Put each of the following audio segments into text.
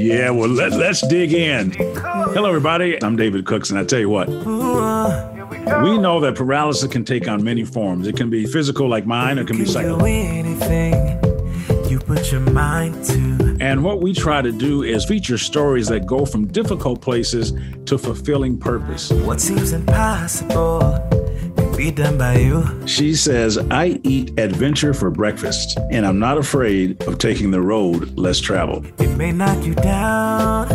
Yeah, well, let, let's dig in. Hello, everybody. I'm David Cooks, and I tell you what, we know that paralysis can take on many forms. It can be physical, like mine, or it can be psychological. you put your mind to. And what we try to do is feature stories that go from difficult places to fulfilling purpose. What seems impossible be done by you. She says, I eat adventure for breakfast, and I'm not afraid of taking the road less traveled. It may knock you down,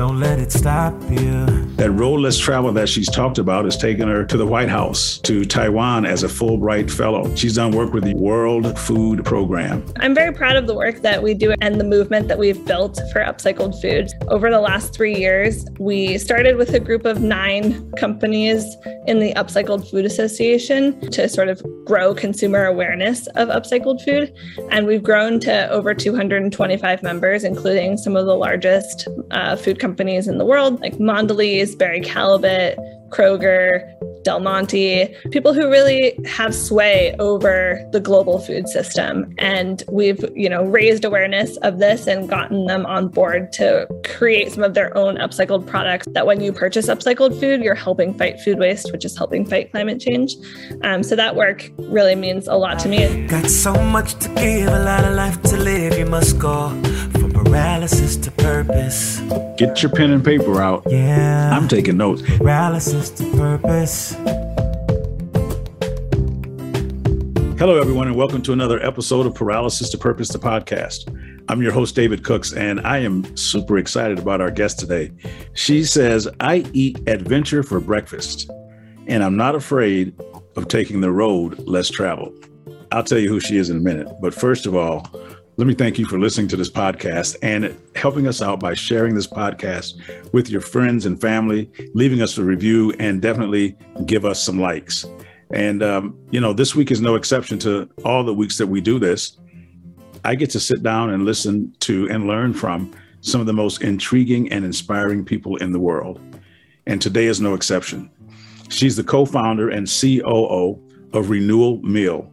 don't let it stop you. That road less travel that she's talked about has taken her to the White House, to Taiwan as a Fulbright Fellow. She's done work with the World Food Program. I'm very proud of the work that we do and the movement that we've built for upcycled food. Over the last three years, we started with a group of nine companies in the Upcycled Food Association to sort of grow consumer awareness of upcycled food. And we've grown to over 225 members, including some of the largest uh, food companies in the world, like Mondelez, Barry Callebaut, Kroger, Del Monte, people who really have sway over the global food system. And we've, you know, raised awareness of this and gotten them on board to create some of their own upcycled products that when you purchase upcycled food, you're helping fight food waste, which is helping fight climate change. Um, so that work really means a lot to me. Got so much to give, a lot of life to live. You must go paralysis to purpose. Get your pen and paper out. Yeah. I'm taking notes. paralysis to purpose. Hello, everyone, and welcome to another episode of Paralysis to Purpose, the podcast. I'm your host, David Cooks, and I am super excited about our guest today. She says, I eat adventure for breakfast, and I'm not afraid of taking the road less traveled. I'll tell you who she is in a minute. But first of all, let me thank you for listening to this podcast and helping us out by sharing this podcast with your friends and family, leaving us a review, and definitely give us some likes. And, um, you know, this week is no exception to all the weeks that we do this. I get to sit down and listen to and learn from some of the most intriguing and inspiring people in the world. And today is no exception. She's the co founder and COO of Renewal Mill.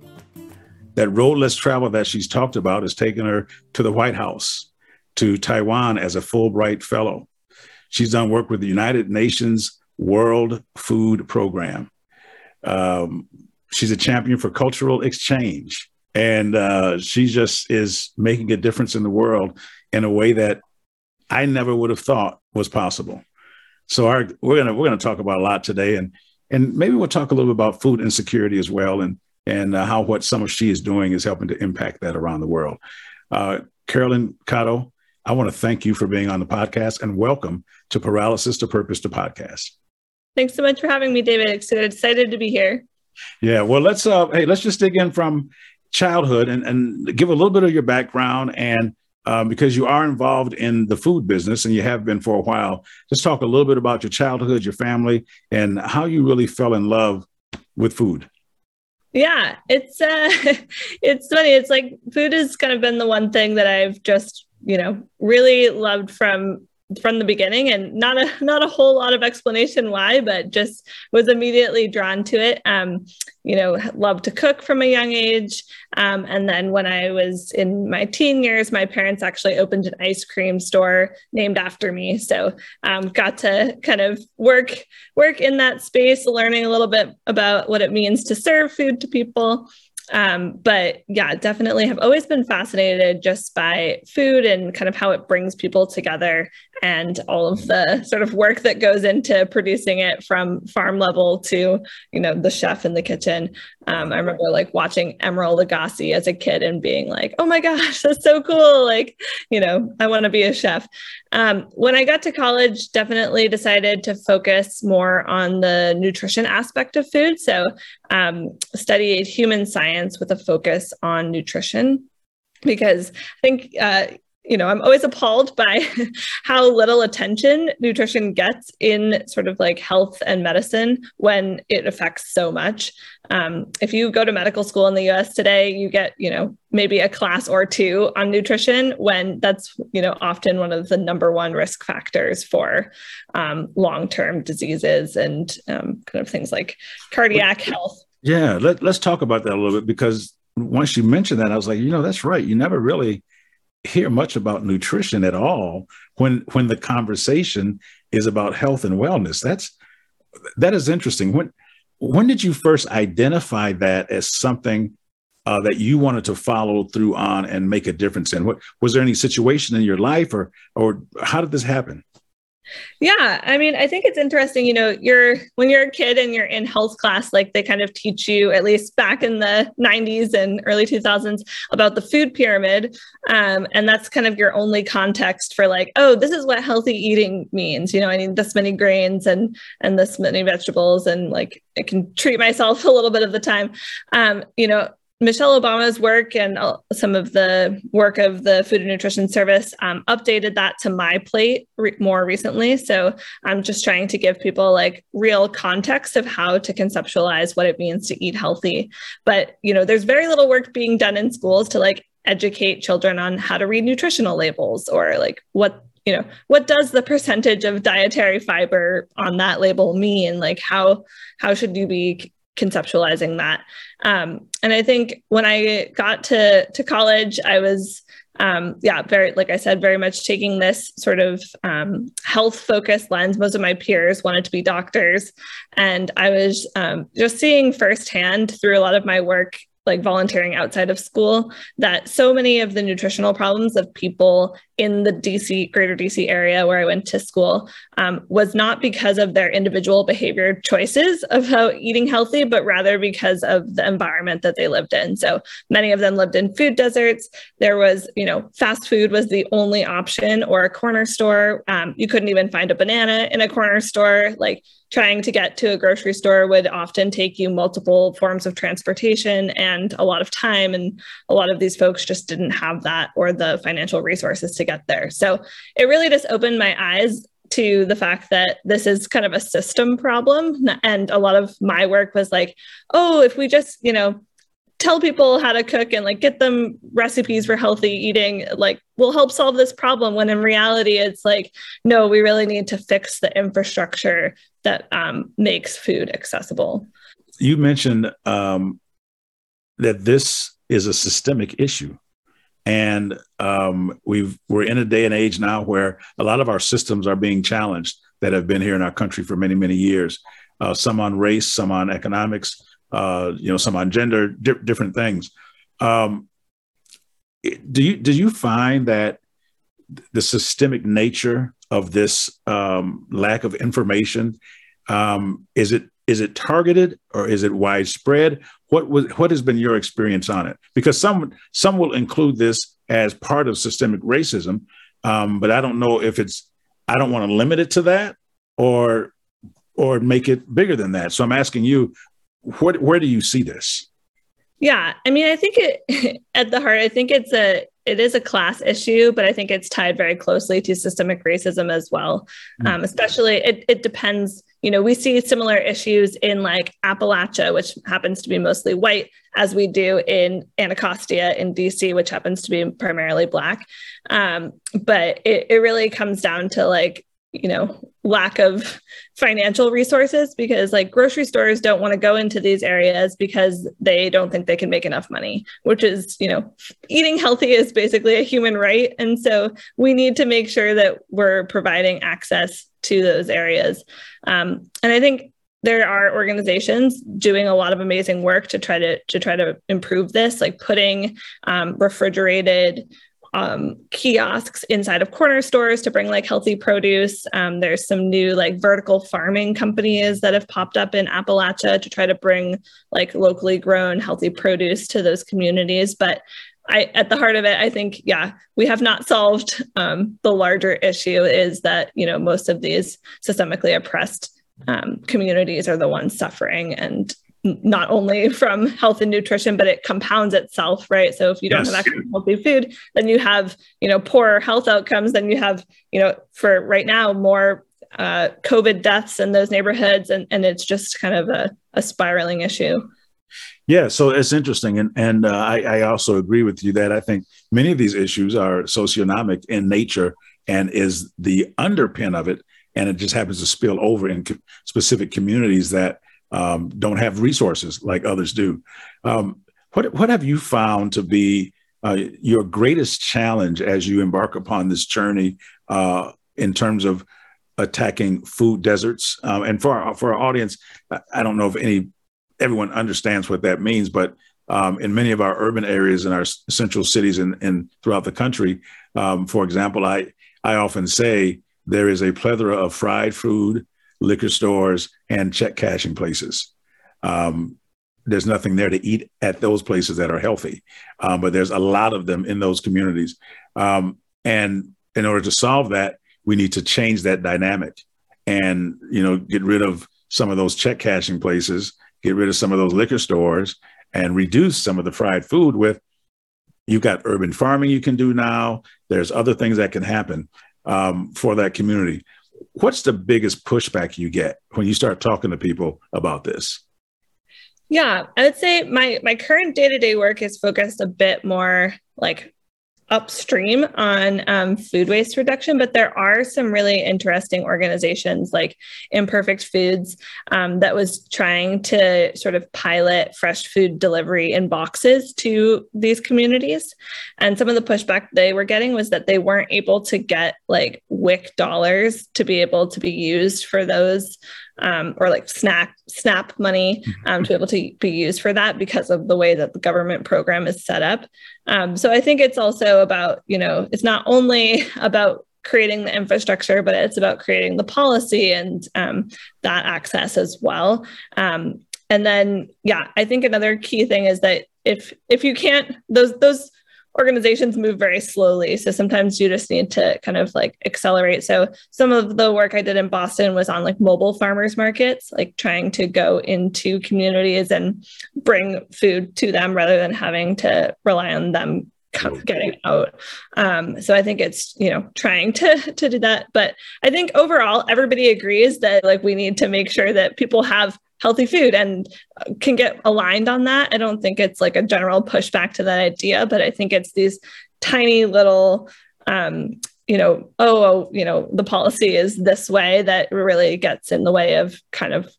That road less travel that she's talked about has taken her to the White House, to Taiwan as a Fulbright Fellow. She's done work with the United Nations World Food Program. Um, she's a champion for cultural exchange, and uh, she just is making a difference in the world in a way that I never would have thought was possible. So our, we're gonna we're gonna talk about a lot today, and and maybe we'll talk a little bit about food insecurity as well, and and uh, how what some of she is doing is helping to impact that around the world. Uh, Carolyn Cotto, I want to thank you for being on the podcast and welcome to Paralysis to Purpose to podcast. Thanks so much for having me, David. Excited, excited to be here. Yeah, well, let's uh, hey, let's just dig in from childhood and, and give a little bit of your background and um, because you are involved in the food business and you have been for a while. Just talk a little bit about your childhood, your family, and how you really fell in love with food. Yeah, it's uh it's funny. It's like food has kind of been the one thing that I've just, you know, really loved from from the beginning and not a not a whole lot of explanation why but just was immediately drawn to it. Um you know loved to cook from a young age. Um, and then when i was in my teen years my parents actually opened an ice cream store named after me. So um, got to kind of work work in that space learning a little bit about what it means to serve food to people um, but yeah, definitely have always been fascinated just by food and kind of how it brings people together and all of the sort of work that goes into producing it from farm level to you know the chef in the kitchen. Um, i remember like watching emeril lagasse as a kid and being like oh my gosh that's so cool. Like you know i want to be a chef um, when i got to college definitely decided to focus more on the nutrition aspect of food. So um, studied human science with a focus on nutrition because I think uh, you know, I'm always appalled by how little attention nutrition gets in sort of like health and medicine when it affects so much. Um, if you go to medical school in the US today, you get, you know, maybe a class or two on nutrition when that's, you know, often one of the number one risk factors for um, long term diseases and um, kind of things like cardiac health. Yeah, let, let's talk about that a little bit because once you mentioned that, I was like, you know, that's right. You never really hear much about nutrition at all when when the conversation is about health and wellness. That's that is interesting. When when did you first identify that as something uh, that you wanted to follow through on and make a difference in? What was there any situation in your life, or or how did this happen? Yeah, I mean, I think it's interesting. You know, you're when you're a kid and you're in health class, like they kind of teach you, at least back in the 90s and early 2000s, about the food pyramid, um, and that's kind of your only context for like, oh, this is what healthy eating means. You know, I need this many grains and and this many vegetables, and like I can treat myself a little bit of the time. Um, you know, Michelle Obama's work and uh, some of the work of the Food and Nutrition Service um, updated that to my plate re- more recently. So I'm just trying to give people like real context of how to conceptualize what it means to eat healthy. But you know, there's very little work being done in schools to like educate children on how to read nutritional labels or like what you know what does the percentage of dietary fiber on that label mean like how how should you be conceptualizing that. Um, and I think when I got to to college, I was um, yeah, very like I said, very much taking this sort of um, health focused lens. Most of my peers wanted to be doctors, and I was um, just seeing firsthand through a lot of my work like volunteering outside of school that so many of the nutritional problems of people in the DC, greater DC area where I went to school um, was not because of their individual behavior choices of how eating healthy, but rather because of the environment that they lived in. So many of them lived in food deserts. There was, you know, fast food was the only option or a corner store. Um, you couldn't even find a banana in a corner store. Like trying to get to a grocery store would often take you multiple forms of transportation and a lot of time. And a lot of these folks just didn't have that or the financial resources to get there. So it really just opened my eyes to the fact that this is kind of a system problem. And a lot of my work was like, oh, if we just, you know, tell people how to cook and like get them recipes for healthy eating like will help solve this problem when in reality it's like no we really need to fix the infrastructure that um, makes food accessible. You mentioned um, that this is a systemic issue. And um, we've we're in a day and age now where a lot of our systems are being challenged that have been here in our country for many many years uh, some on race some on economics uh, you know, some on gender, di- different things. Um, do you do you find that the systemic nature of this um, lack of information um, is it is it targeted or is it widespread? What was what has been your experience on it? Because some some will include this as part of systemic racism, um, but I don't know if it's I don't want to limit it to that or or make it bigger than that. So I'm asking you, what where do you see this? Yeah, I mean, I think it at the heart, I think it's a it is a class issue, but I think it's tied very closely to systemic racism as well. Mm. Um, especially, it it depends. You know, we see similar issues in like Appalachia, which happens to be mostly white, as we do in Anacostia in DC, which happens to be primarily black. Um, but it, it really comes down to like you know lack of financial resources because like grocery stores don't want to go into these areas because they don't think they can make enough money which is you know eating healthy is basically a human right. And so we need to make sure that we're providing access to those areas. Um, and i think there are organizations doing a lot of amazing work to try to to try to improve this like putting um, refrigerated um, kiosks inside of corner stores to bring like healthy produce. Um, there's some new like vertical farming companies that have popped up in Appalachia to try to bring like locally grown healthy produce to those communities. But I, at the heart of it, I think, yeah, we have not solved um, the larger issue is that, you know, most of these systemically oppressed um, communities are the ones suffering and not only from health and nutrition, but it compounds itself, right? So if you don't yes. have access to healthy food, then you have, you know, poorer health outcomes. Then you have, you know, for right now, more uh, COVID deaths in those neighborhoods, and and it's just kind of a, a spiraling issue. Yeah, so it's interesting, and and uh, I, I also agree with you that I think many of these issues are socioeconomic in nature, and is the underpin of it, and it just happens to spill over in co- specific communities that um, don't have resources like others do. Um, what what have you found to be uh, your greatest challenge as you embark upon this journey uh, in terms of attacking food deserts. Um, and for our, for our audience, I don't know if any everyone understands what that means, but um, in many of our urban areas in our central cities and, and throughout the country, um, for example, I I often say there is a plethora of fried food, liquor stores, and check cashing places. Um, there's nothing there to eat at those places that are healthy, um, but there's a lot of them in those communities. Um, and in order to solve that, we need to change that dynamic, and you know, get rid of some of those check cashing places, get rid of some of those liquor stores, and reduce some of the fried food with. You've got urban farming you can do now. There's other things that can happen um, for that community. What's the biggest pushback you get when you start talking to people about this? Yeah, I would say my my current day to day work is focused a bit more like upstream on um, food waste reduction, but there are some really interesting organizations like Imperfect Foods um, that was trying to sort of pilot fresh food delivery in boxes to these communities. And some of the pushback they were getting was that they weren't able to get like WIC dollars to be able to be used for those um, or like SNAP SNAP money um, to be able to be used for that because of the way that the government program is set up. Um, so I think it's also about you know it's not only about creating the infrastructure, but it's about creating the policy and um, that access as well. Um, and then yeah, I think another key thing is that if if you can't those those organizations move very slowly. So sometimes you just need to kind of like accelerate. So some of the work I did in Boston was on like mobile farmers markets, like trying to go into communities and bring food to them rather than having to rely on them getting out. Um, so I think it's you know trying to to do that. But I think overall everybody agrees that like we need to make sure that people have healthy food and can get aligned on that. I don't think it's like a general pushback to that idea, but I think it's these tiny little, um, you know, oh, oh, you know, the policy is this way that really gets in the way of kind of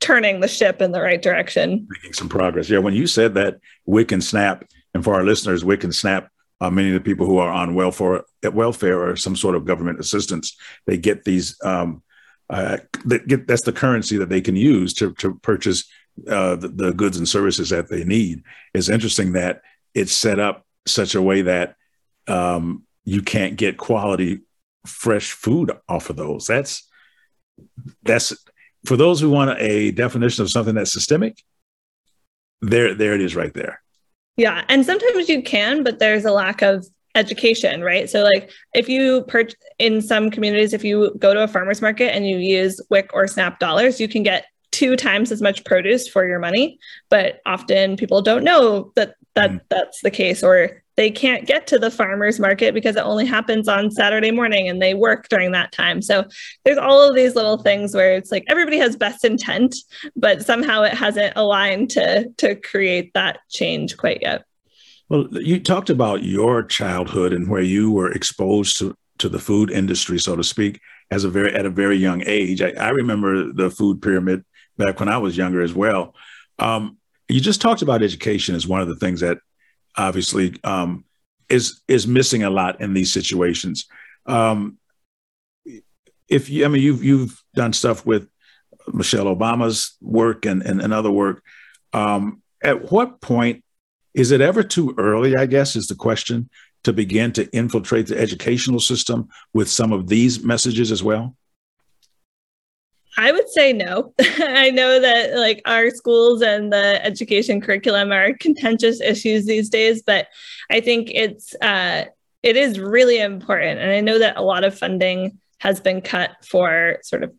turning the ship in the right direction. Making some progress. Yeah. When you said that WIC and SNAP, and for our listeners, WIC and SNAP, uh, many of the people who are on welfare, welfare or some sort of government assistance, they get these um, uh, that that's the currency that they can use to, to purchase uh, the, the, goods and services that they need. It's interesting that it's set up such a way that um, you can't get quality fresh food off of those. That's that's for those who want a definition of something that's systemic. There, there it is, right there. Yeah, and sometimes you can, but there's a lack of education, right? So like if you purchase in some communities, if you go to a farmer's market and you use WIC or SNAP dollars, you can get two times as much produce for your money. But often people don't know that that mm. that's the case, or they can't get to the farmer's market because it only happens on Saturday morning and they work during that time. So there's all of these little things where it's like everybody has best intent, but somehow it hasn't aligned to to create that change quite yet. Well, you talked about your childhood and where you were exposed to, to the food industry, so to speak, as a very at a very young age. I, I remember the food pyramid back when I was younger as well. Um, you just talked about education as one of the things that obviously um, is is missing a lot in these situations. Um, if you, I mean, you've you've done stuff with Michelle Obama's work and and, and other work. Um, at what point is it ever too early, I guess, is the question, to begin to infiltrate the educational system with some of these messages as well? I would say no. I know that like our schools and the education curriculum are contentious issues these days, but I think it's uh, it is really important. And I know that a lot of funding has been cut for sort of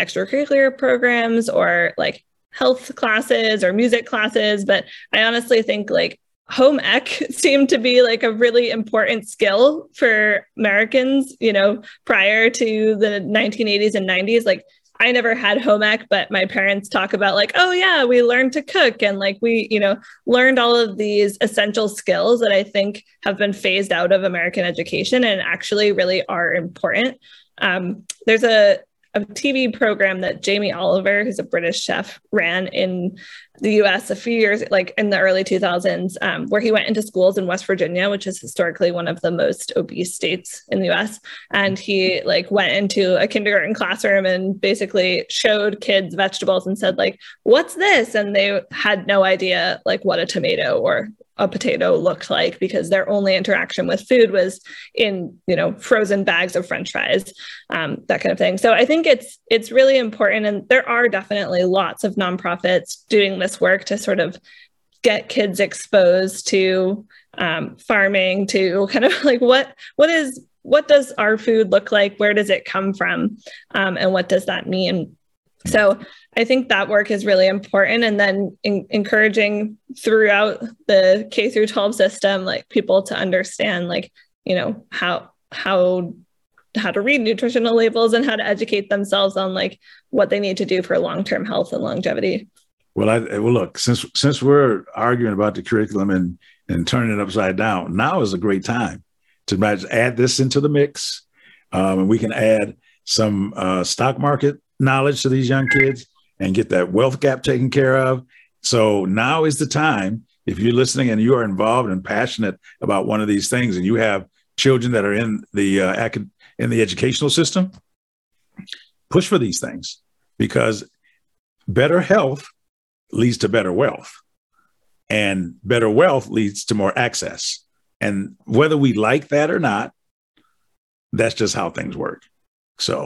extracurricular programs or like health classes or music classes, but I honestly think like home ec seemed to be like a really important skill for Americans, you know, prior to the 1980s and 90s. Like I never had home ec, but my parents talk about like, oh yeah, we learned to cook and like we, you know, learned all of these essential skills that I think have been phased out of American education and actually really are important. Um, there's a a TV program that Jamie Oliver, who's a British chef, ran in the US a few years, like in the early 2000s, um, where he went into schools in West Virginia, which is historically one of the most obese states in the US. And he like went into a kindergarten classroom and basically showed kids vegetables and said, like, what's this? And they had no idea like what a tomato or a potato looked like because their only interaction with food was in you know frozen bags of french fries um, that kind of thing so i think it's it's really important and there are definitely lots of nonprofits doing this work to sort of get kids exposed to um, farming to kind of like what what is what does our food look like where does it come from um, and what does that mean so I think that work is really important. And then in, encouraging throughout the K through 12 system, like people to understand, like, you know, how, how, how to read nutritional labels and how to educate themselves on like what they need to do for long-term health and longevity. Well, I well look since since we're arguing about the curriculum and and turning it upside down, now is a great time to add this into the mix, um, and we can add some uh, stock market knowledge to these young kids and get that wealth gap taken care of. So now is the time. If you're listening and you are involved and passionate about one of these things, and you have children that are in the uh, acad- in the educational system, push for these things because better health leads to better wealth, and better wealth leads to more access. And whether we like that or not, that's just how things work. So,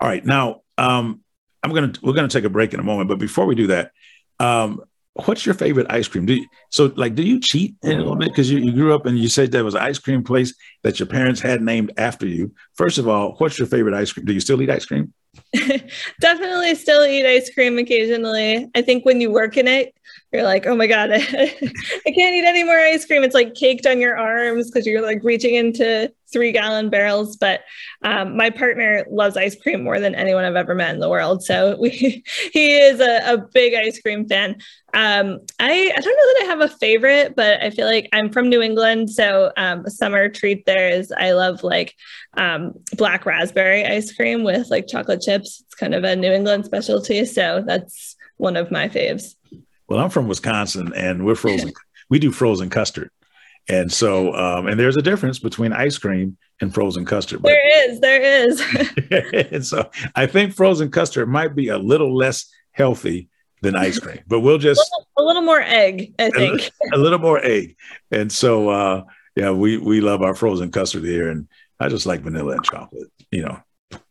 all right, now um, I'm gonna we're gonna take a break in a moment, but before we do that, um, what's your favorite ice cream? Do you, so like do you cheat a little bit because you, you grew up and you said there was an ice cream place that your parents had named after you? First of all, what's your favorite ice cream? Do you still eat ice cream? Definitely still eat ice cream occasionally. I think when you work in it, you're like, oh my God, I, I can't eat any more ice cream. It's like caked on your arms because you're like reaching into three gallon barrels. But um, my partner loves ice cream more than anyone I've ever met in the world. So we, he is a, a big ice cream fan. Um, I, I don't know that I have a favorite, but I feel like I'm from New England. So um, a summer treat there is I love like um, black raspberry ice cream with like chocolate chips. It's kind of a New England specialty. So that's one of my faves. Well, I'm from Wisconsin, and we're frozen. we do frozen custard, and so um, and there's a difference between ice cream and frozen custard. There is, there is. and so I think frozen custard might be a little less healthy than ice cream, but we'll just a little, a little more egg, I think. A, a, little more egg, and so uh, yeah, we we love our frozen custard here, and I just like vanilla and chocolate, you know.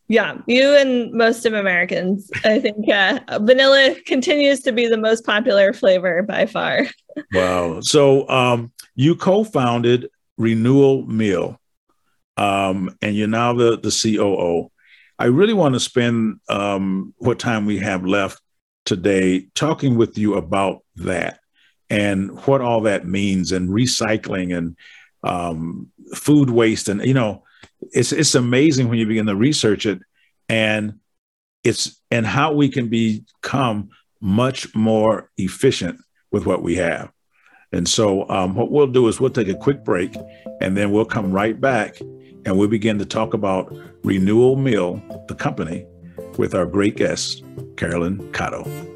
Yeah, you and most of Americans. I think uh, vanilla continues to be the most popular flavor by far. wow. So um, you co-founded Renewal Mill, um, and you're now the the COO. I really want to spend um, what time we have left today talking with you about that and what all that means and recycling and um, food waste and you know it's it's amazing when you begin to research it and it's and how we can become much more efficient with what we have. And so, um, what we'll do is we'll take a quick break and then we'll come right back and we'll begin to talk about Renewal Mill, the company, with our great guest, Carolyn Cotto.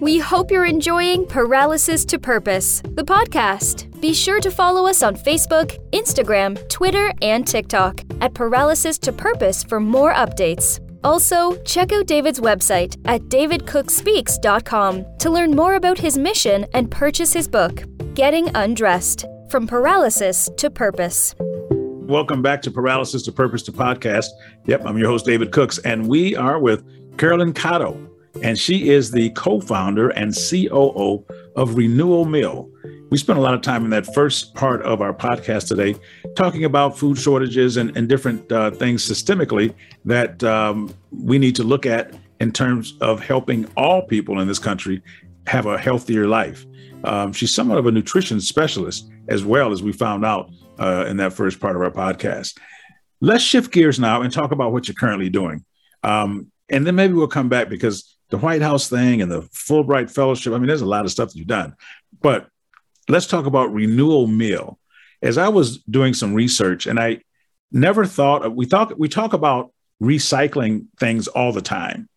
We hope you're enjoying Paralysis to Purpose, the podcast. Be sure to follow us on Facebook, Instagram, Twitter, and TikTok at Paralysis to Purpose for more updates. Also, check out David's website at davidcookspeaks.com to learn more about his mission and purchase his book, Getting Undressed From Paralysis to Purpose. Welcome back to Paralysis to Purpose to podcast. Yep, I'm your host, David Cooks, and we are with Carolyn Cotto, and she is the co founder and COO of Renewal Mill. We spent a lot of time in that first part of our podcast today talking about food shortages and, and different uh, things systemically that um, we need to look at in terms of helping all people in this country have a healthier life. Um, she's somewhat of a nutrition specialist as well as we found out uh, in that first part of our podcast. Let's shift gears now and talk about what you're currently doing. Um, and then maybe we'll come back because the White House thing and the Fulbright Fellowship, I mean, there's a lot of stuff that you've done. But let's talk about Renewal Mill. As I was doing some research, and I never thought we talk we talk about recycling things all the time,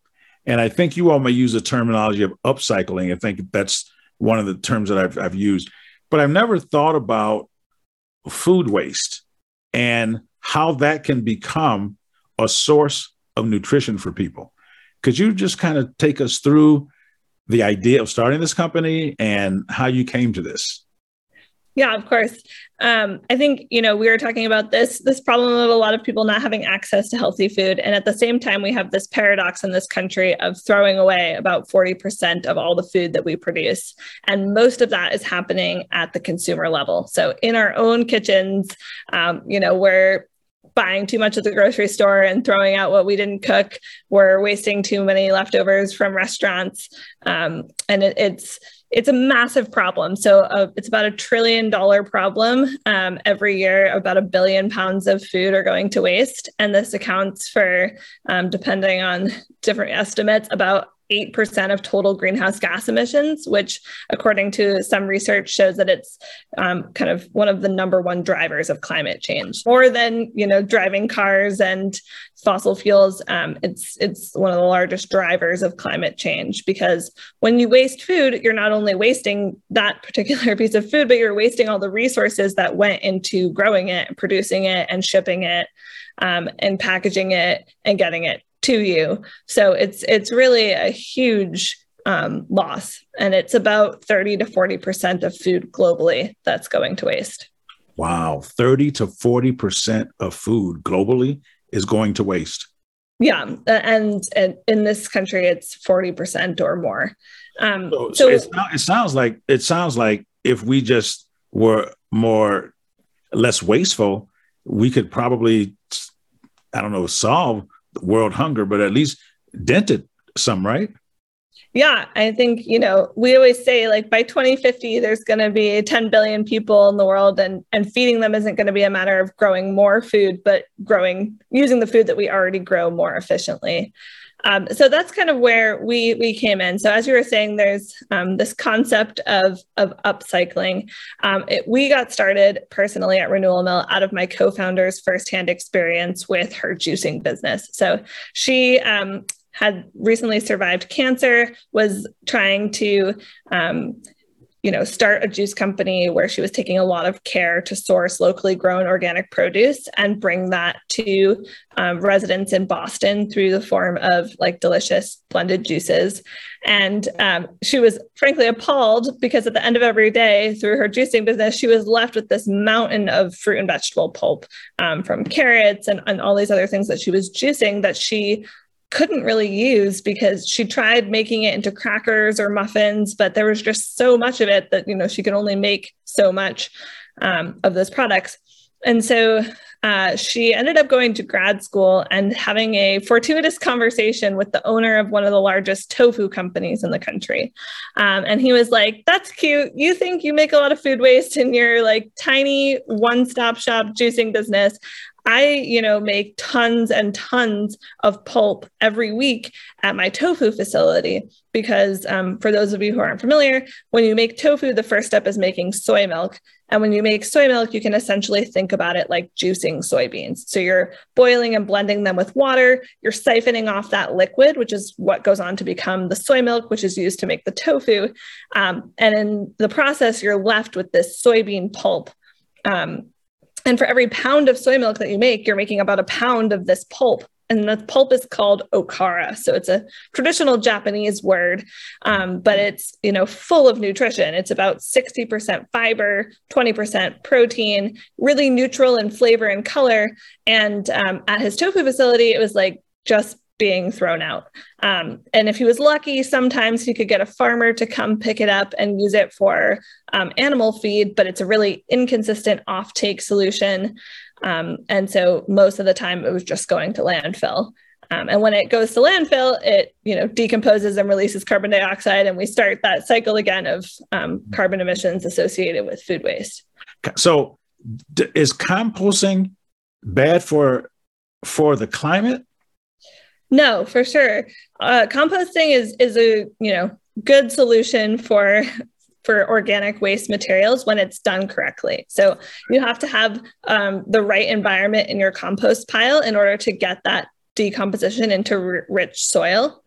And I think you all may use the terminology of upcycling. I think that's one of the terms that I've, I've used, but I've never thought about food waste and how that can become a source of nutrition for people. Could you just kind of take us through the idea of starting this company and how you came to this? Yeah, of course. Um, I think you know we were talking about this this problem of a lot of people not having access to healthy food, and at the same time we have this paradox in this country of throwing away about forty percent of all the food that we produce, and most of that is happening at the consumer level. So in our own kitchens, um, you know, we're buying too much at the grocery store and throwing out what we didn't cook. We're wasting too many leftovers from restaurants, um, and it, it's it's a massive problem. So uh, it's about a trillion dollar problem um, every year. About a billion pounds of food are going to waste, and this accounts for, um, depending on different estimates, about 8% of total greenhouse gas emissions, which, according to some research, shows that it's um, kind of one of the number one drivers of climate change. More than you know, driving cars and fossil fuels, um, it's it's one of the largest drivers of climate change because when you waste food, you're not only wasting that particular piece of food, but you're wasting all the resources that went into growing it, producing it, and shipping it, um, and packaging it, and getting it to you. So it's it's really a huge um, loss, and it's about thirty to forty percent of food globally that's going to waste. Wow, thirty to forty percent of food globally is going to waste. Yeah, and, and in this country, it's forty percent or more. Um, so, so, so it sounds like it sounds like if we just were more less wasteful, we could probably I don't know solve world hunger, but at least dented some, right? Yeah, I think, you know, we always say like by 2050, there's going to be 10 billion people in the world, and, and feeding them isn't going to be a matter of growing more food, but growing, using the food that we already grow more efficiently. Um, so that's kind of where we we came in. So as you were saying, there's um, this concept of of upcycling. Um, it, we got started personally at Renewal Mill out of my co-founder's firsthand experience with her juicing business. So she um, had recently survived cancer, was trying to um, you know, start a juice company where she was taking a lot of care to source locally grown organic produce and bring that to um, residents in Boston through the form of like delicious blended juices. And um, she was frankly appalled because at the end of every day through her juicing business, she was left with this mountain of fruit and vegetable pulp um, from carrots and, and all these other things that she was juicing that she couldn't really use because she tried making it into crackers or muffins, but there was just so much of it that you know she could only make so much um, of those products. And so uh, she ended up going to grad school and having a fortuitous conversation with the owner of one of the largest tofu companies in the country. Um, and he was like, That's cute. You think you make a lot of food waste in your like tiny one stop shop juicing business. I, you know, make tons and tons of pulp every week at my tofu facility because um, for those of you who aren't familiar, when you make tofu, the first step is making soy milk. And when you make soy milk, you can essentially think about it like juicing soybeans. So you're boiling and blending them with water, you're siphoning off that liquid, which is what goes on to become the soy milk, which is used to make the tofu. Um, and in the process, you're left with this soybean pulp. Um, and for every pound of soy milk that you make, you're making about a pound of this pulp. And the pulp is called okara. So it's a traditional Japanese word, um, but it's you know full of nutrition. It's about 60% fiber, 20% protein, really neutral in flavor and color. And um, at his tofu facility, it was like just being thrown out. Um, and if he was lucky, sometimes he could get a farmer to come pick it up and use it for um, animal feed, but it's a really inconsistent offtake solution. Um, and so most of the time it was just going to landfill. Um, and when it goes to landfill, it you know decomposes and releases carbon dioxide, and we start that cycle again of um, carbon emissions associated with food waste. So, is composting bad for for the climate? No, for sure. Uh, composting is is a you know good solution for for organic waste materials when it's done correctly. So you have to have um, the right environment in your compost pile in order to get that decomposition into r- rich soil.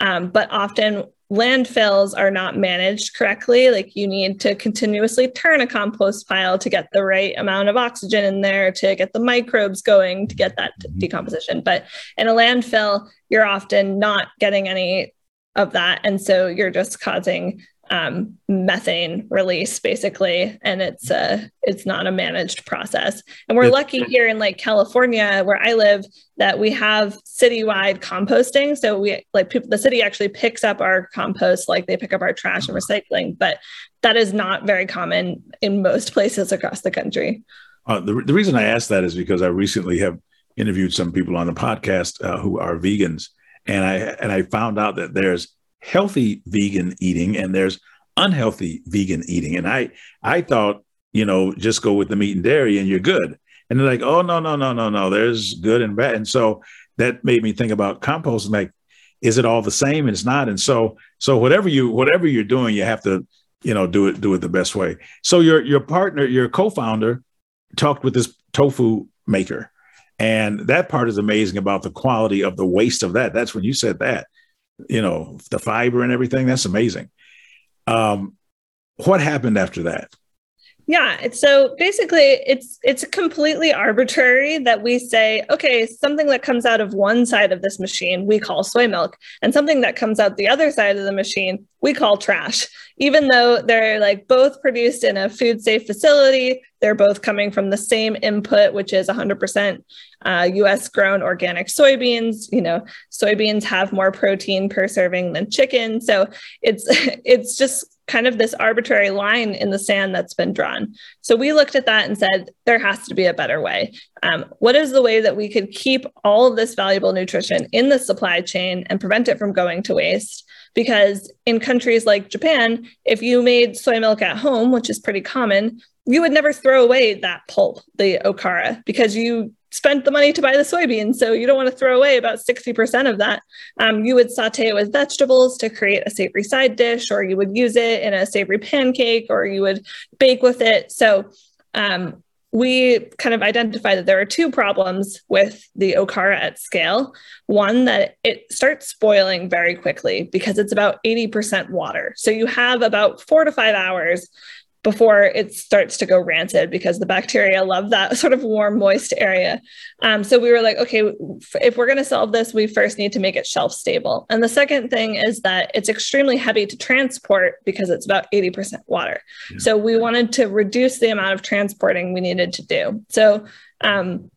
Um, but often landfills are not managed correctly. Like you need to continuously turn a compost pile to get the right amount of oxygen in there, to get the microbes going, to get that mm-hmm. decomposition. But in a landfill, you're often not getting any of that. And so you're just causing um, methane release basically. And it's a it's not a managed process. And we're lucky here in like california where i live that we have citywide composting. So we like people the city actually picks up our compost like they pick up our trash and recycling. But that is not very common in most places across the country. Uh, the, the reason i asked that is because i recently have interviewed some people on the podcast uh, who are vegans. And i and i found out that there's healthy vegan eating and there's unhealthy vegan eating. And I I thought, you know, just go with the meat and dairy and you're good. And they're like, oh no, no, no, no, no. There's good and bad. And so that made me think about composting. Like, is it all the same? And it's not. And so so whatever you whatever you're doing, you have to, you know, do it do it the best way. So your your partner, your co-founder, talked with this tofu maker. And that part is amazing about the quality of the waste of that. That's when you said that you know, the fiber and everything. That's amazing. Um, what happened after that? Yeah, so basically it's it's completely arbitrary that we say, okay, something that comes out of one side of this machine we call soy milk, and something that comes out the other side of the machine we call trash. Even though they're like both produced in a food safe facility, they're both coming from the same input, which is 100% uh, US grown organic soybeans. You know, soybeans have more protein per serving than chicken. So it's it's just kind of this arbitrary line in the sand that's been drawn. So we looked at that and said, there has to be a better way. Um, what is the way that we could keep all of this valuable nutrition in the supply chain and prevent it from going to waste? Because in countries like Japan, if you made soy milk at home, which is pretty common, you would never throw away that pulp, the okara, because you spent the money to buy the soybeans. So you don't want to throw away about 60% of that. Um, you would saute it with vegetables to create a savory side dish, or you would use it in a savory pancake, or you would bake with it. So um, we kind of identify that there are two problems with the okara at scale. One, that it starts spoiling very quickly because it's about 80% water. So you have about four to five hours before it starts to go rancid because the bacteria love that sort of warm, moist area. Um, so we were like, okay, if we're going to solve this, we first need to make it shelf stable. And the second thing is that it's extremely heavy to transport because it's about 80% water. Yeah. So we wanted to reduce the amount of transporting we needed to do. So um,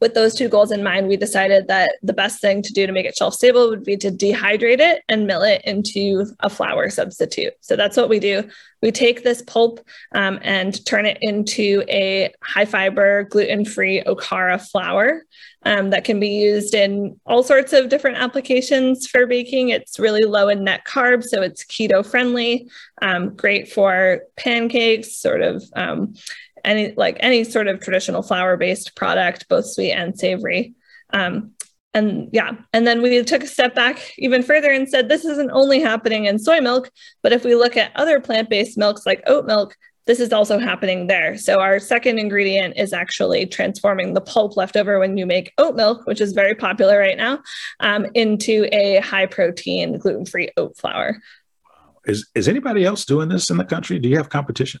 with those two goals in mind, we decided that the best thing to do to make it shelf stable would be to dehydrate it and mill it into a flour substitute. So that's what we do. We take this pulp um, and turn it into a high fiber, gluten free Okara flour um, that can be used in all sorts of different applications for baking. It's really low in net carbs, so it's keto friendly, um, great for pancakes, sort of um, any like any sort of traditional flour based product, both sweet and savory. Um, and yeah, and then we took a step back even further and said this isn't only happening in soy milk, but if we look at other plant based milks like oat milk, this is also happening there. So our second ingredient is actually transforming the pulp left over when you make oat milk, which is very popular right now, um, into a high protein gluten free oat flour. Is is anybody else doing this in the country? Do you have competition?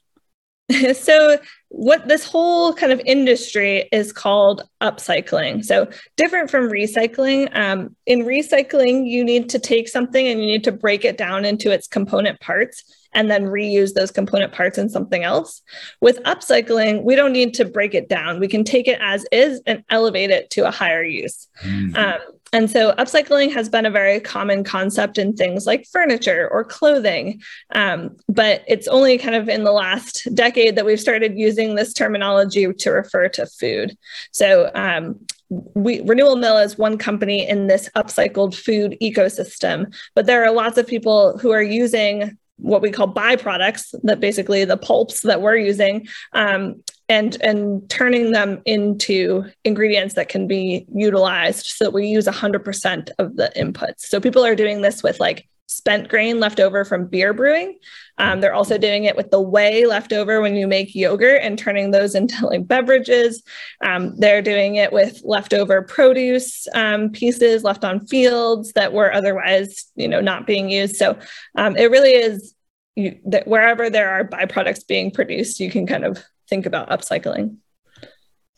so what this whole kind of industry is called upcycling. So different from recycling um, in recycling you need to take something and you need to break it down into its component parts and then reuse those component parts in something else. With upcycling we don't need to break it down. We can take it as is and elevate it to a higher use. Mm-hmm. um, and so upcycling has been a very common concept in things like furniture or clothing. Um, but it's only kind of in the last decade that we've started using this terminology to refer to food. So um, we, Renewal Mill is one company in this upcycled food ecosystem, but there are lots of people who are using what we call byproducts that basically the pulps that we're using um, and and turning them into ingredients that can be utilized so that we use 100% of the inputs so people are doing this with like spent grain left over from beer brewing. Um, they're also doing it with the whey left over when you make yogurt and turning those into like beverages. Um, they're doing it with leftover produce um, pieces left on fields that were otherwise, you know, not being used. So um, it really is you, that wherever there are byproducts being produced, you can kind of think about upcycling.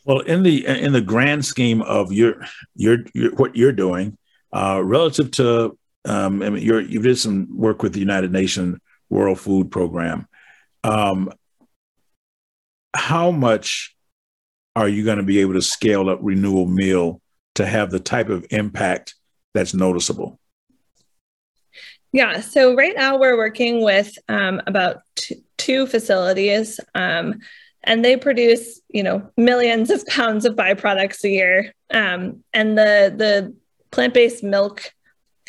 Well, in the in the grand scheme of your your, your what you're doing, uh, relative to um, I mean, you did some work with the United Nations World Food Program. Um, how much are you going to be able to scale up Renewal Mill to have the type of impact that's noticeable? Yeah, so right now we're working with um, about t- two facilities, um, and they produce, you know, millions of pounds of byproducts a year. Um, and the the plant based milk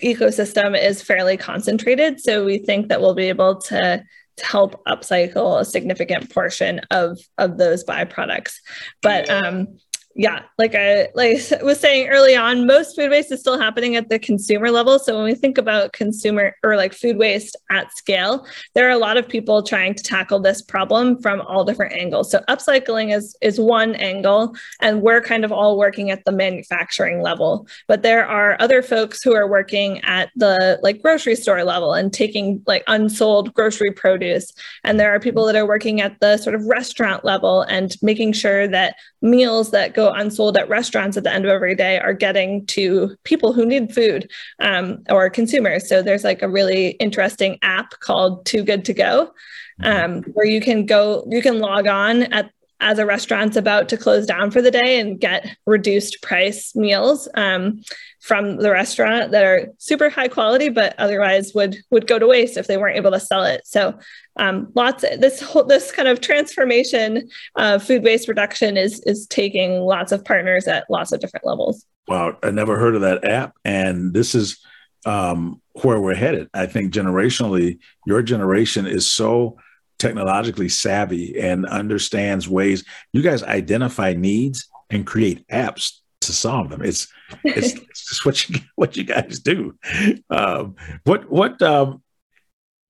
ecosystem is fairly concentrated. So we think that we'll be able to, to help upcycle a significant portion of, of those byproducts. But um, yeah, like I like I was saying early on, most food waste is still happening at the consumer level. So when we think about consumer or like food waste at scale, there are a lot of people trying to tackle this problem from all different angles. So upcycling is is one angle, and we're kind of all working at the manufacturing level. But there are other folks who are working at the like grocery store level and taking like unsold grocery produce. And there are people that are working at the sort of restaurant level and making sure that meals that go unsold at restaurants at the end of every day are getting to people who need food um, or consumers. So there's like a really interesting app called Too Good to Go, um, where you can go, you can log on at as a restaurant's about to close down for the day and get reduced price meals um, from the restaurant that are super high quality, but otherwise would would go to waste if they weren't able to sell it. So um, lots of, this whole this kind of transformation of food waste reduction is is taking lots of partners at lots of different levels. Wow, I never heard of that app, and this is um, where we're headed. I think generationally, your generation is so technologically savvy and understands ways you guys identify needs and create apps to solve them. It's it's, it's just what you what you guys do. Um, what what um,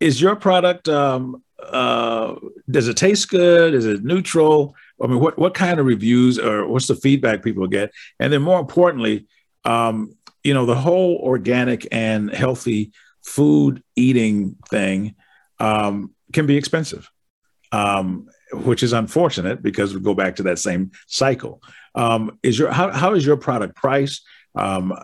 is your product um, uh, does it taste good? Is it neutral? I mean what what kind of reviews or what's the feedback people get? And then more importantly um, you know the whole organic and healthy food eating thing um, can be expensive, um, which is unfortunate because we go back to that same cycle. Um, is your how, how is your product priced? Um,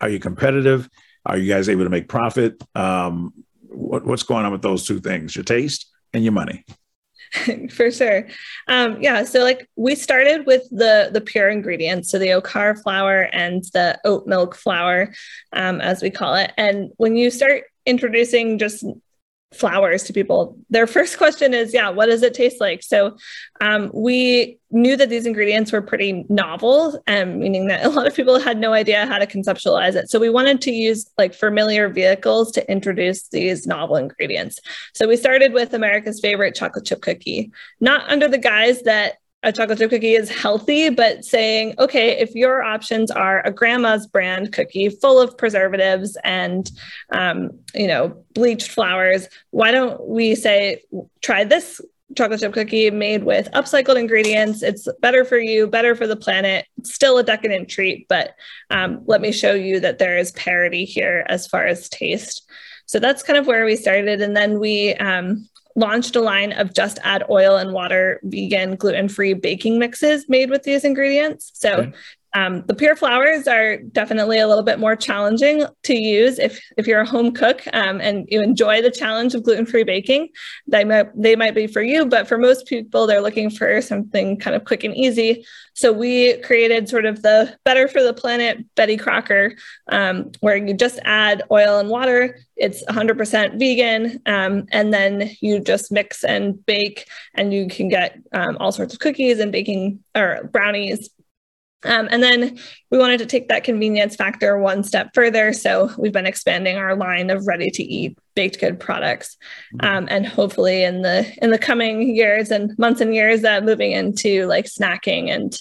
are you competitive? Are you guys able to make profit? Um, what, what's going on with those two things? Your taste and your money. for sure um, yeah so like we started with the the pure ingredients so the okara flour and the oat milk flour um, as we call it and when you start introducing just flours to people. Their first question is yeah what does it taste like? So um, we knew that these ingredients were pretty novel um, meaning that a lot of people had no idea how to conceptualize it. So we wanted to use like familiar vehicles to introduce these novel ingredients. So we started with america's favorite chocolate chip cookie. Not under the guise that a chocolate chip cookie is healthy, but saying, okay, if your options are a grandma's brand cookie full of preservatives and, um, you know, bleached flours, why don't we say, try this chocolate chip cookie made with upcycled ingredients. It's better for you, better for the planet. still a decadent treat, but um, let me show you that there is parity here as far as taste. So that's kind of where we started. And then we um, launched a line of just add oil and water vegan gluten free baking mixes made with these ingredients. So okay. Um, the pure flours are definitely a little bit more challenging to use if, if you're a home cook um, and you enjoy the challenge of gluten-free baking. They might, they might be for you, but for most people, they're looking for something kind of quick and easy. So we created sort of the better for the planet Betty Crocker, um, where you just add oil and water. It's 100% vegan, um, and then you just mix and bake, and you can get um, all sorts of cookies and baking or brownies um, and then we wanted to take that convenience factor one step further. So we've been expanding our line of ready to eat baked good products. Um, and hopefully in the in the coming years and months and years, uh, moving into like snacking and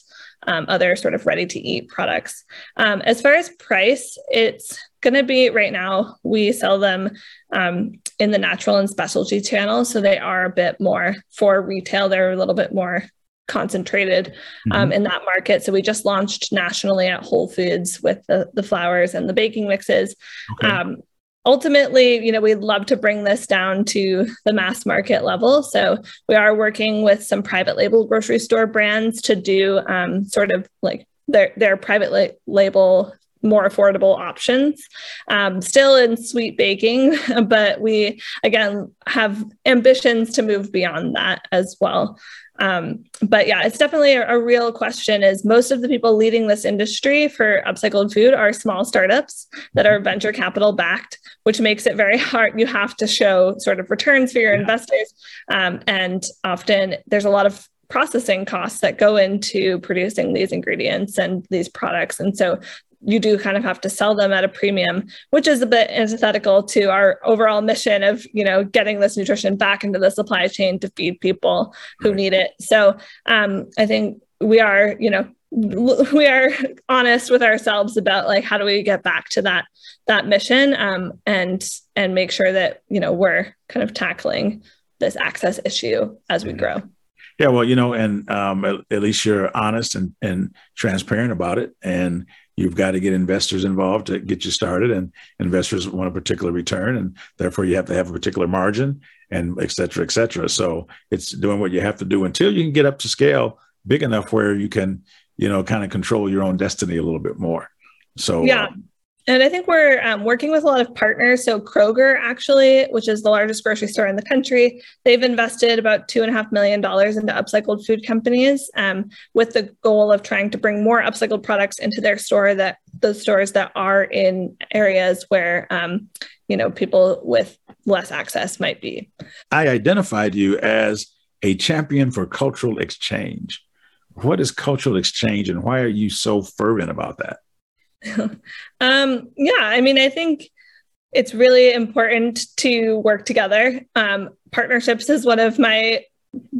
um, other sort of ready to eat products. Um, as far as price, it's going to be right now, we sell them um, in the natural and specialty channel. So they are a bit more for retail, they're a little bit more concentrated um, mm-hmm. in that market. So we just launched nationally at Whole Foods with the, the flours and the baking mixes. Okay. Um, ultimately, you know, we'd love to bring this down to the mass market level. So we are working with some private label grocery store brands to do um, sort of like their their private la- label more affordable options um, still in sweet baking but we again have ambitions to move beyond that as well um, but yeah, it's definitely a, a, real question is most of the people leading this industry for upcycled food are small startups that are venture capital backed, which makes it very hard. You have to show sort of returns for your yeah. investors. Um, and often there's a lot of processing costs that go into producing these ingredients and these products. And so you do kind of have to sell them at a premium, which is a bit antithetical to our overall mission of, you know, getting this nutrition back into the supply chain to feed people who right. need it. So um, I think we are, you know, we are honest with ourselves about like how do we get back to that that mission um, and and make sure that you know we're kind of tackling this access issue as we grow. Yeah, well, you know, and um, at, at, least you're honest and, and transparent about it, and you've got to get investors involved to get you started and investors want a particular return and therefore you have to have a particular margin and et cetera et cetera. So it's doing what you have to do until you can get up to scale big enough where you can you know kind of control your own destiny a little bit more. So yeah. um, and I think we're um, working with a lot of partners. So Kroger, actually, which is the largest grocery store in the country, they've invested about two and a half million dollars into upcycled food companies, um, with the goal of trying to bring more upcycled products into their store. That those stores that are in areas where um, you know people with less access might be. I identified you as a champion for cultural exchange. What is cultural exchange, and why are you so fervent about that? um, yeah, I mean, I think it's really important to work together. Um, partnerships is one of my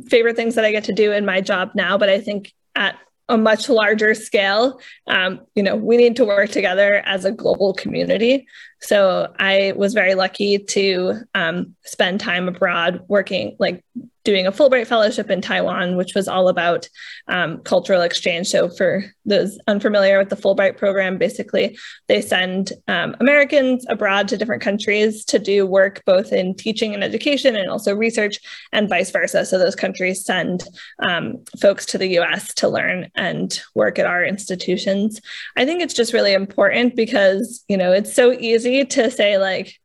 favorite things that I get to do in my job now, but I think at a much larger scale, um, you know, we need to work together as a global community. So I was very lucky to um, spend time abroad working, like doing a Fulbright fellowship in Taiwan, which was all about um, cultural exchange. So, for those unfamiliar with the Fulbright program, basically they send um, Americans abroad to different countries to do work both in teaching and education and also research, and vice versa. So, those countries send um, folks to the US to learn and work at our institutions. I think it's just really important because, you know, it's so easy to say, like,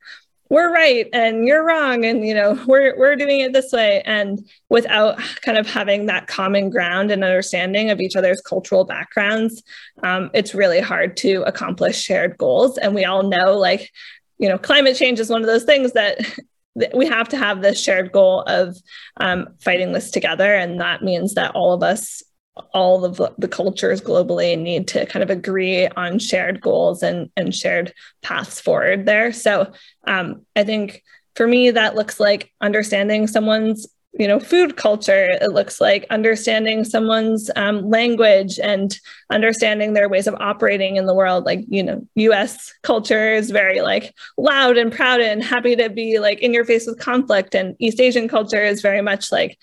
we're right and you're wrong and you know we're we're doing it this way. And without kind of having that common ground and understanding of each other's cultural backgrounds um, it's really hard to accomplish shared goals. And we all know like you know climate change is one of those things that we have to have this shared goal of um, fighting this together. And that means that all of us all of the cultures globally need to kind of agree on shared goals and, and shared paths forward there. So um, I think for me, that looks like understanding someone's you know food culture. It looks like understanding someone's um, language and understanding their ways of operating in the world. Like you know us culture is very like loud and proud and happy to be like in your face with conflict. And east asian culture is very much like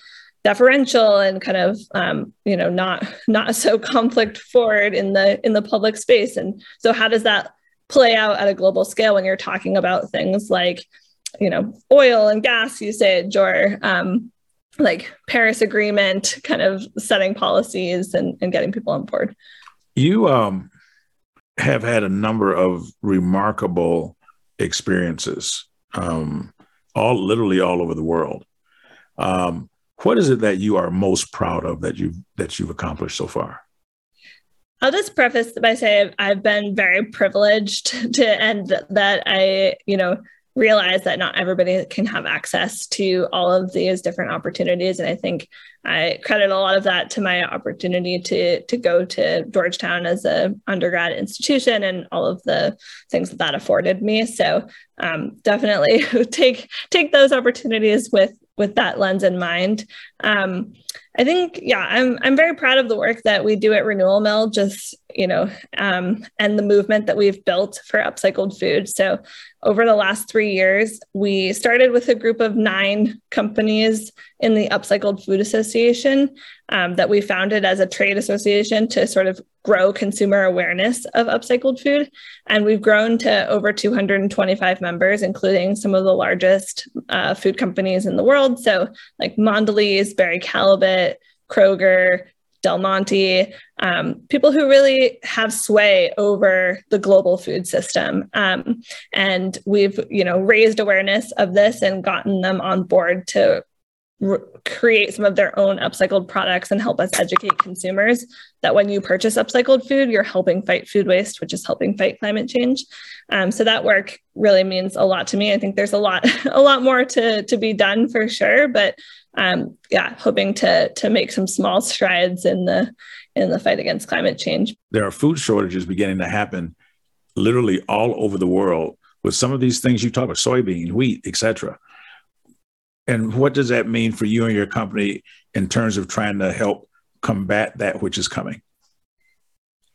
deferential and kind of um, you know not not so conflict forward in the in the public space. And so how does that play out at a global scale when you're talking about things like you know oil and gas usage or um, like paris agreement kind of setting policies and, and getting people on board? You um, have had a number of remarkable experiences um, all literally all over the world. Um, what is it that you are most proud of that you've that you've accomplished so far? I'll just preface by saying I've been very privileged to and that I, you know, realize that not everybody can have access to all of these different opportunities. And I think I credit a lot of that to my opportunity to to go to Georgetown as a undergrad institution and all of the things that that afforded me. So um, definitely take take those opportunities with with that lens in mind. Um, I think, yeah, I'm I'm very proud of the work that we do at Renewal Mill, just you know, um, and the movement that we've built for upcycled food. So over the last three years, we started with a group of nine companies in the Upcycled Food Association um, that we founded as a trade association to sort of grow consumer awareness of upcycled food. And we've grown to over 225 members, including some of the largest uh, food companies in the world. So, like Mondelez, Barry Callebaut, Kroger, Del Monte, um, people who really have sway over the global food system. Um, and we've, you know, raised awareness of this and gotten them on board to re- create some of their own upcycled products and help us educate consumers that when you purchase upcycled food, you're helping fight food waste, which is helping fight climate change. Um, so that work really means a lot to me. I think there's a lot, a lot more to to be done for sure, but um, yeah, hoping to to make some small strides in the in the fight against climate change. There are food shortages beginning to happen literally all over the world with some of these things you talk about soybean wheat etc and what does that mean for you and your company in terms of trying to help combat that which is coming?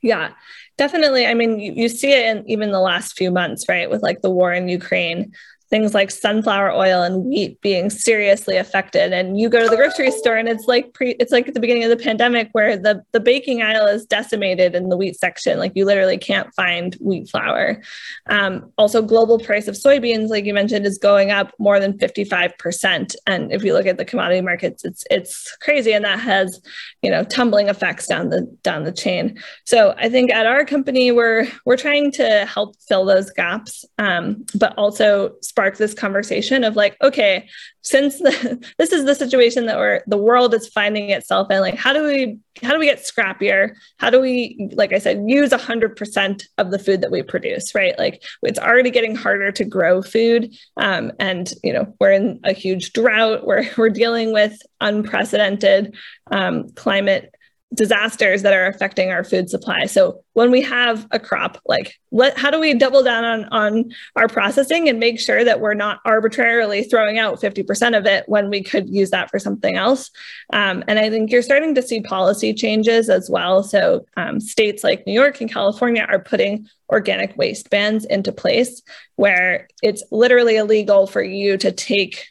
Yeah definitely. I mean you, you see it in even the last few months right with like the war in ukraine things like sunflower oil and wheat being seriously affected. And you go to the grocery store and it's like pre it's like at the beginning of the pandemic where the the baking aisle is decimated in the wheat section. Like you literally can't find wheat flour. Um, also global price of soybeans like you mentioned is going up more than 55% and if you look at the commodity markets it's it's crazy. And that has you know tumbling effects down the down the chain. So i think at our company we're we're trying to help fill those gaps. Um, but also this conversation of like, okay, since the, this is the situation that we're the world is finding itself in, like, how do we how do we get scrappier? How do we, like I said, use hundred percent of the food that we produce? Right, like it's already getting harder to grow food, um, and you know we're in a huge drought. We're we're dealing with unprecedented um, climate disasters that are affecting our food supply. So when we have a crop, like what, how do we double down on, on our processing and make sure that we're not arbitrarily throwing out 50% of it when we could use that for something else? Um, and I think you're starting to see policy changes as well. So um, states like New York and California are putting organic waste bans into place where it's literally illegal for you to take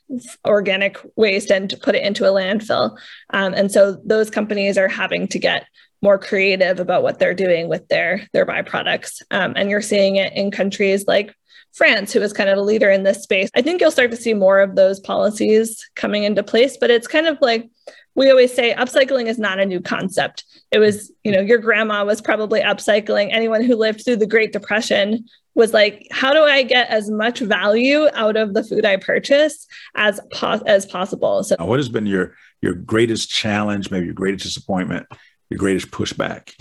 organic waste and put it into a landfill. Um, and so those companies are having to get more creative about what they're doing with their their byproducts. Um, and you're seeing it in countries like France, who is kind of a leader in this space. I think you'll start to see more of those policies coming into place, but it's kind of like we always say upcycling is not a new concept. It was, you know, your grandma was probably upcycling. Anyone who lived through the Great Depression was like, how do I get as much value out of the food I purchase as po- as possible? So, what has been your your greatest challenge, maybe your greatest disappointment, your greatest pushback?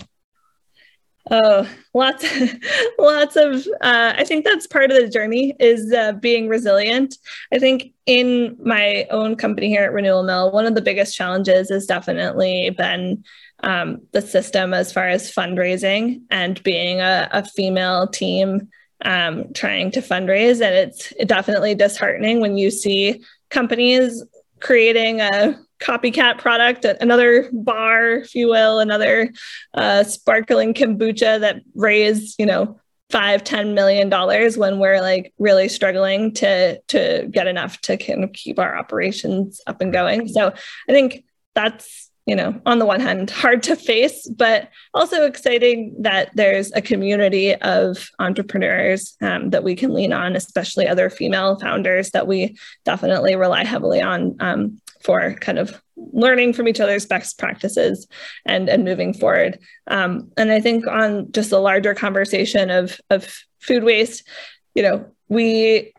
Oh, lots, lots of. Uh, I think that's part of the journey is uh, being resilient. I think in my own company here at Renewal Mill, one of the biggest challenges has definitely been um, the system as far as fundraising and being a, a female team um, trying to fundraise, and it's definitely disheartening when you see companies creating a copycat product, another bar, if you will, another uh, sparkling kombucha that raised, you know, five, ten million dollars when we're like really struggling to to get enough to kind of keep our operations up and going. So I think that's you know, on the one hand, hard to face, but also exciting that there's a community of entrepreneurs um, that we can lean on, especially other female founders that we definitely rely heavily on um, for kind of learning from each other's best practices and and moving forward. Um, and I think on just a larger conversation of of food waste, you know, we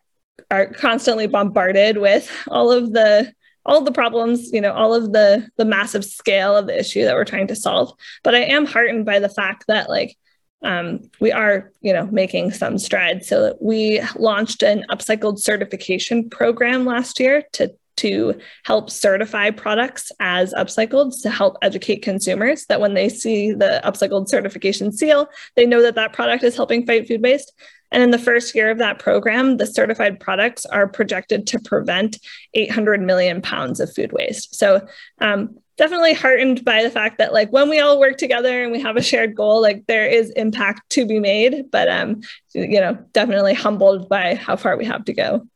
are constantly bombarded with all of the all of the problems you know all of the the massive scale of the issue that we're trying to solve but i am heartened by the fact that like um, we are you know making some strides so we launched an upcycled certification program last year to to help certify products as upcycled to help educate consumers that when they see the upcycled certification seal, they know that that product is helping fight food waste. And in the first year of that program, the certified products are projected to prevent 800 million pounds of food waste. So um, definitely heartened by the fact that like when we all work together and we have a shared goal, like there is impact to be made. But um, you know, definitely humbled by how far we have to go.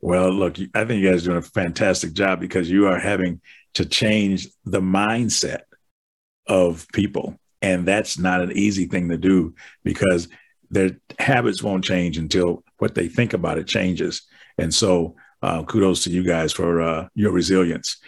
Well, look, I think you guys are doing a fantastic job because you are having to change the mindset of people. And that's not an easy thing to do because their habits won't change until what they think about it changes. And so, uh, kudos to you guys for uh, your resilience.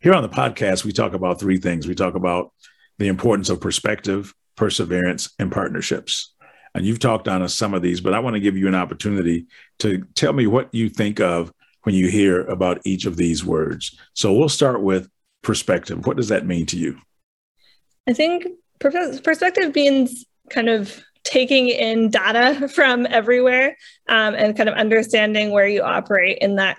Here on the podcast, we talk about three things. We talk about the importance of perspective, perseverance, and partnerships. And you've talked on some of these, but I want to give you an opportunity to tell me what you think of when you hear about each of these words. So we'll start with perspective. What does that mean to you? I think perspective means kind of taking in data from everywhere um, and kind of understanding where you operate in that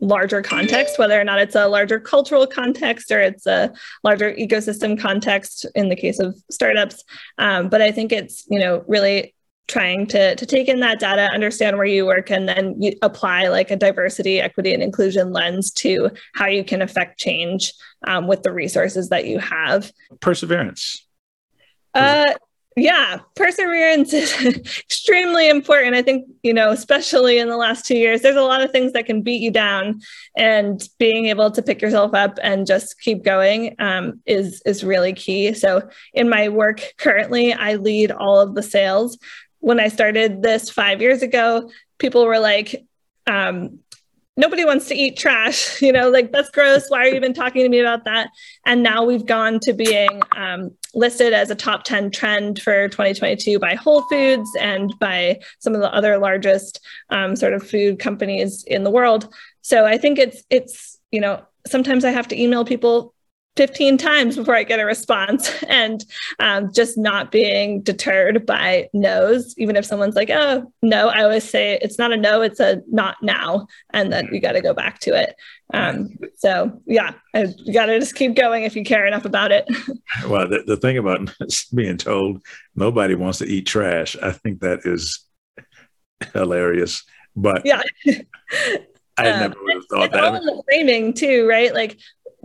larger context, whether or not it's a larger cultural context or it's a larger ecosystem context in the case of startups. Um, but I think it's, you know, really trying to, to take in that data, understand where you work, and then you apply like a diversity, equity, and inclusion lens to how you can affect change um, with the resources that you have. Perseverance. Uh, yeah, perseverance is extremely important. I think, you know, especially in the last two years, there's a lot of things that can beat you down, and being able to pick yourself up and just keep going um, is is really key. So, in my work currently, I lead all of the sales. When I started this five years ago, people were like, um, nobody wants to eat trash you know like that's gross why are you even talking to me about that and now we've gone to being um, listed as a top 10 trend for 2022 by whole foods and by some of the other largest um, sort of food companies in the world. So i think it's it's you know sometimes i have to email people 15 times before I get a response and um, just not being deterred by no's. Even if someone's like, oh, no, I always say it's not a no, it's a not now. And then you got to go back to it. Um, so, yeah, I, you got to just keep going if you care enough about it. well, the, the thing about being told nobody wants to eat trash, I think that is hilarious. But yeah. I never would have thought that. All in the framing too, right? Like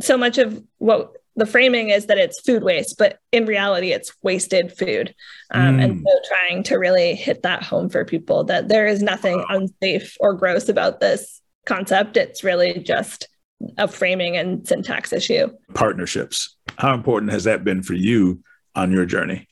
so much of what the framing is that it's food waste, but in reality, it's wasted food. Um, mm. And so trying to really hit that home for people that there is nothing unsafe or gross about this concept. It's really just a framing and syntax issue. Partnerships. How important has that been for you on your journey?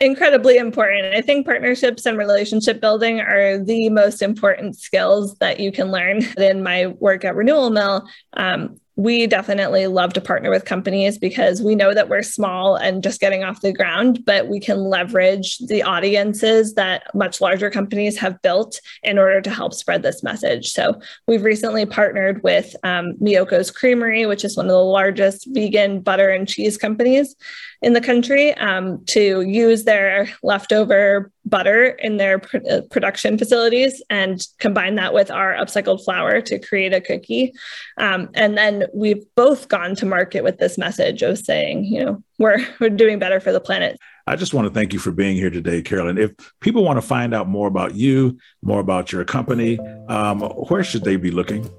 Incredibly important. I think partnerships and relationship building are the most important skills that you can learn. In my work at Renewal Mill, um, we definitely love to partner with companies because we know that we're small and just getting off the ground, but we can leverage the audiences that much larger companies have built in order to help spread this message. So we've recently partnered with um, Miyoko's Creamery, which is one of the largest vegan butter and cheese companies in the country, um, to use their leftover butter in their pr- uh, production facilities and combine that with our upcycled flour to create a cookie. Um, and then we've both gone to market with this message of saying, you know, we're, we're doing better for the planet. I just want to thank you for being here today, Carolyn. If people want to find out more about you, more about your company, um, where should they be looking?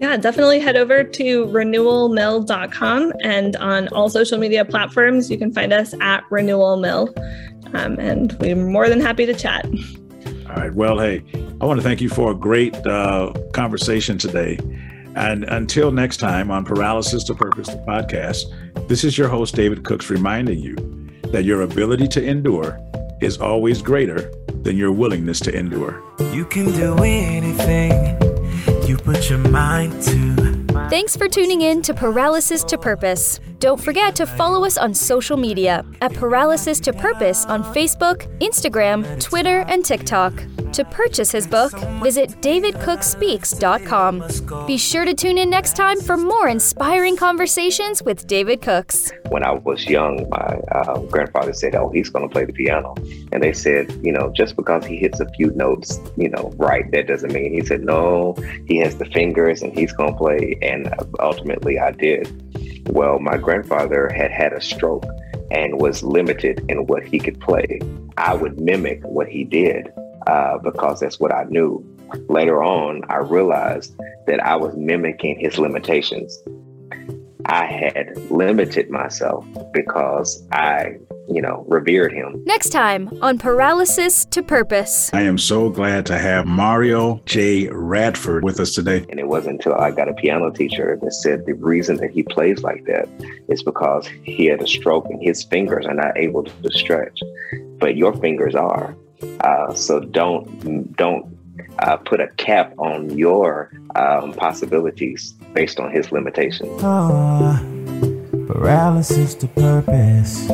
Yeah, definitely head over to renewalmill.com and on all social media platforms, you can find us at Renewal Mill. Um, and we're more than happy to chat. All right. Well, hey, I want to thank you for a great uh, conversation today. And until next time on Paralysis to Purpose, the podcast, this is your host, David Cooks, reminding you that your ability to endure is always greater than your willingness to endure. You can do anything you put your mind to. Thanks for tuning in to Paralysis to Purpose. Don't forget to follow us on social media at Paralysis to Purpose on Facebook, Instagram, Twitter, and TikTok. To purchase his book, visit davidcookspeaks.com. Be sure to tune in next time for more inspiring conversations with David Cooks. When I was young, my uh, grandfather said, Oh, he's going to play the piano. And they said, You know, just because he hits a few notes, you know, right, that doesn't mean. He said, No, he has the fingers and he's going to play. And ultimately, I did. Well, my grandfather had had a stroke and was limited in what he could play. I would mimic what he did uh, because that's what I knew. Later on, I realized that I was mimicking his limitations. I had limited myself because I, you know, revered him. Next time on Paralysis to Purpose. I am so glad to have Mario J. Radford with us today. And it wasn't until I got a piano teacher that said the reason that he plays like that is because he had a stroke and his fingers are not able to stretch, but your fingers are. Uh, so don't don't uh, put a cap on your um, possibilities based on his limitations. Oh, paralysis to purpose.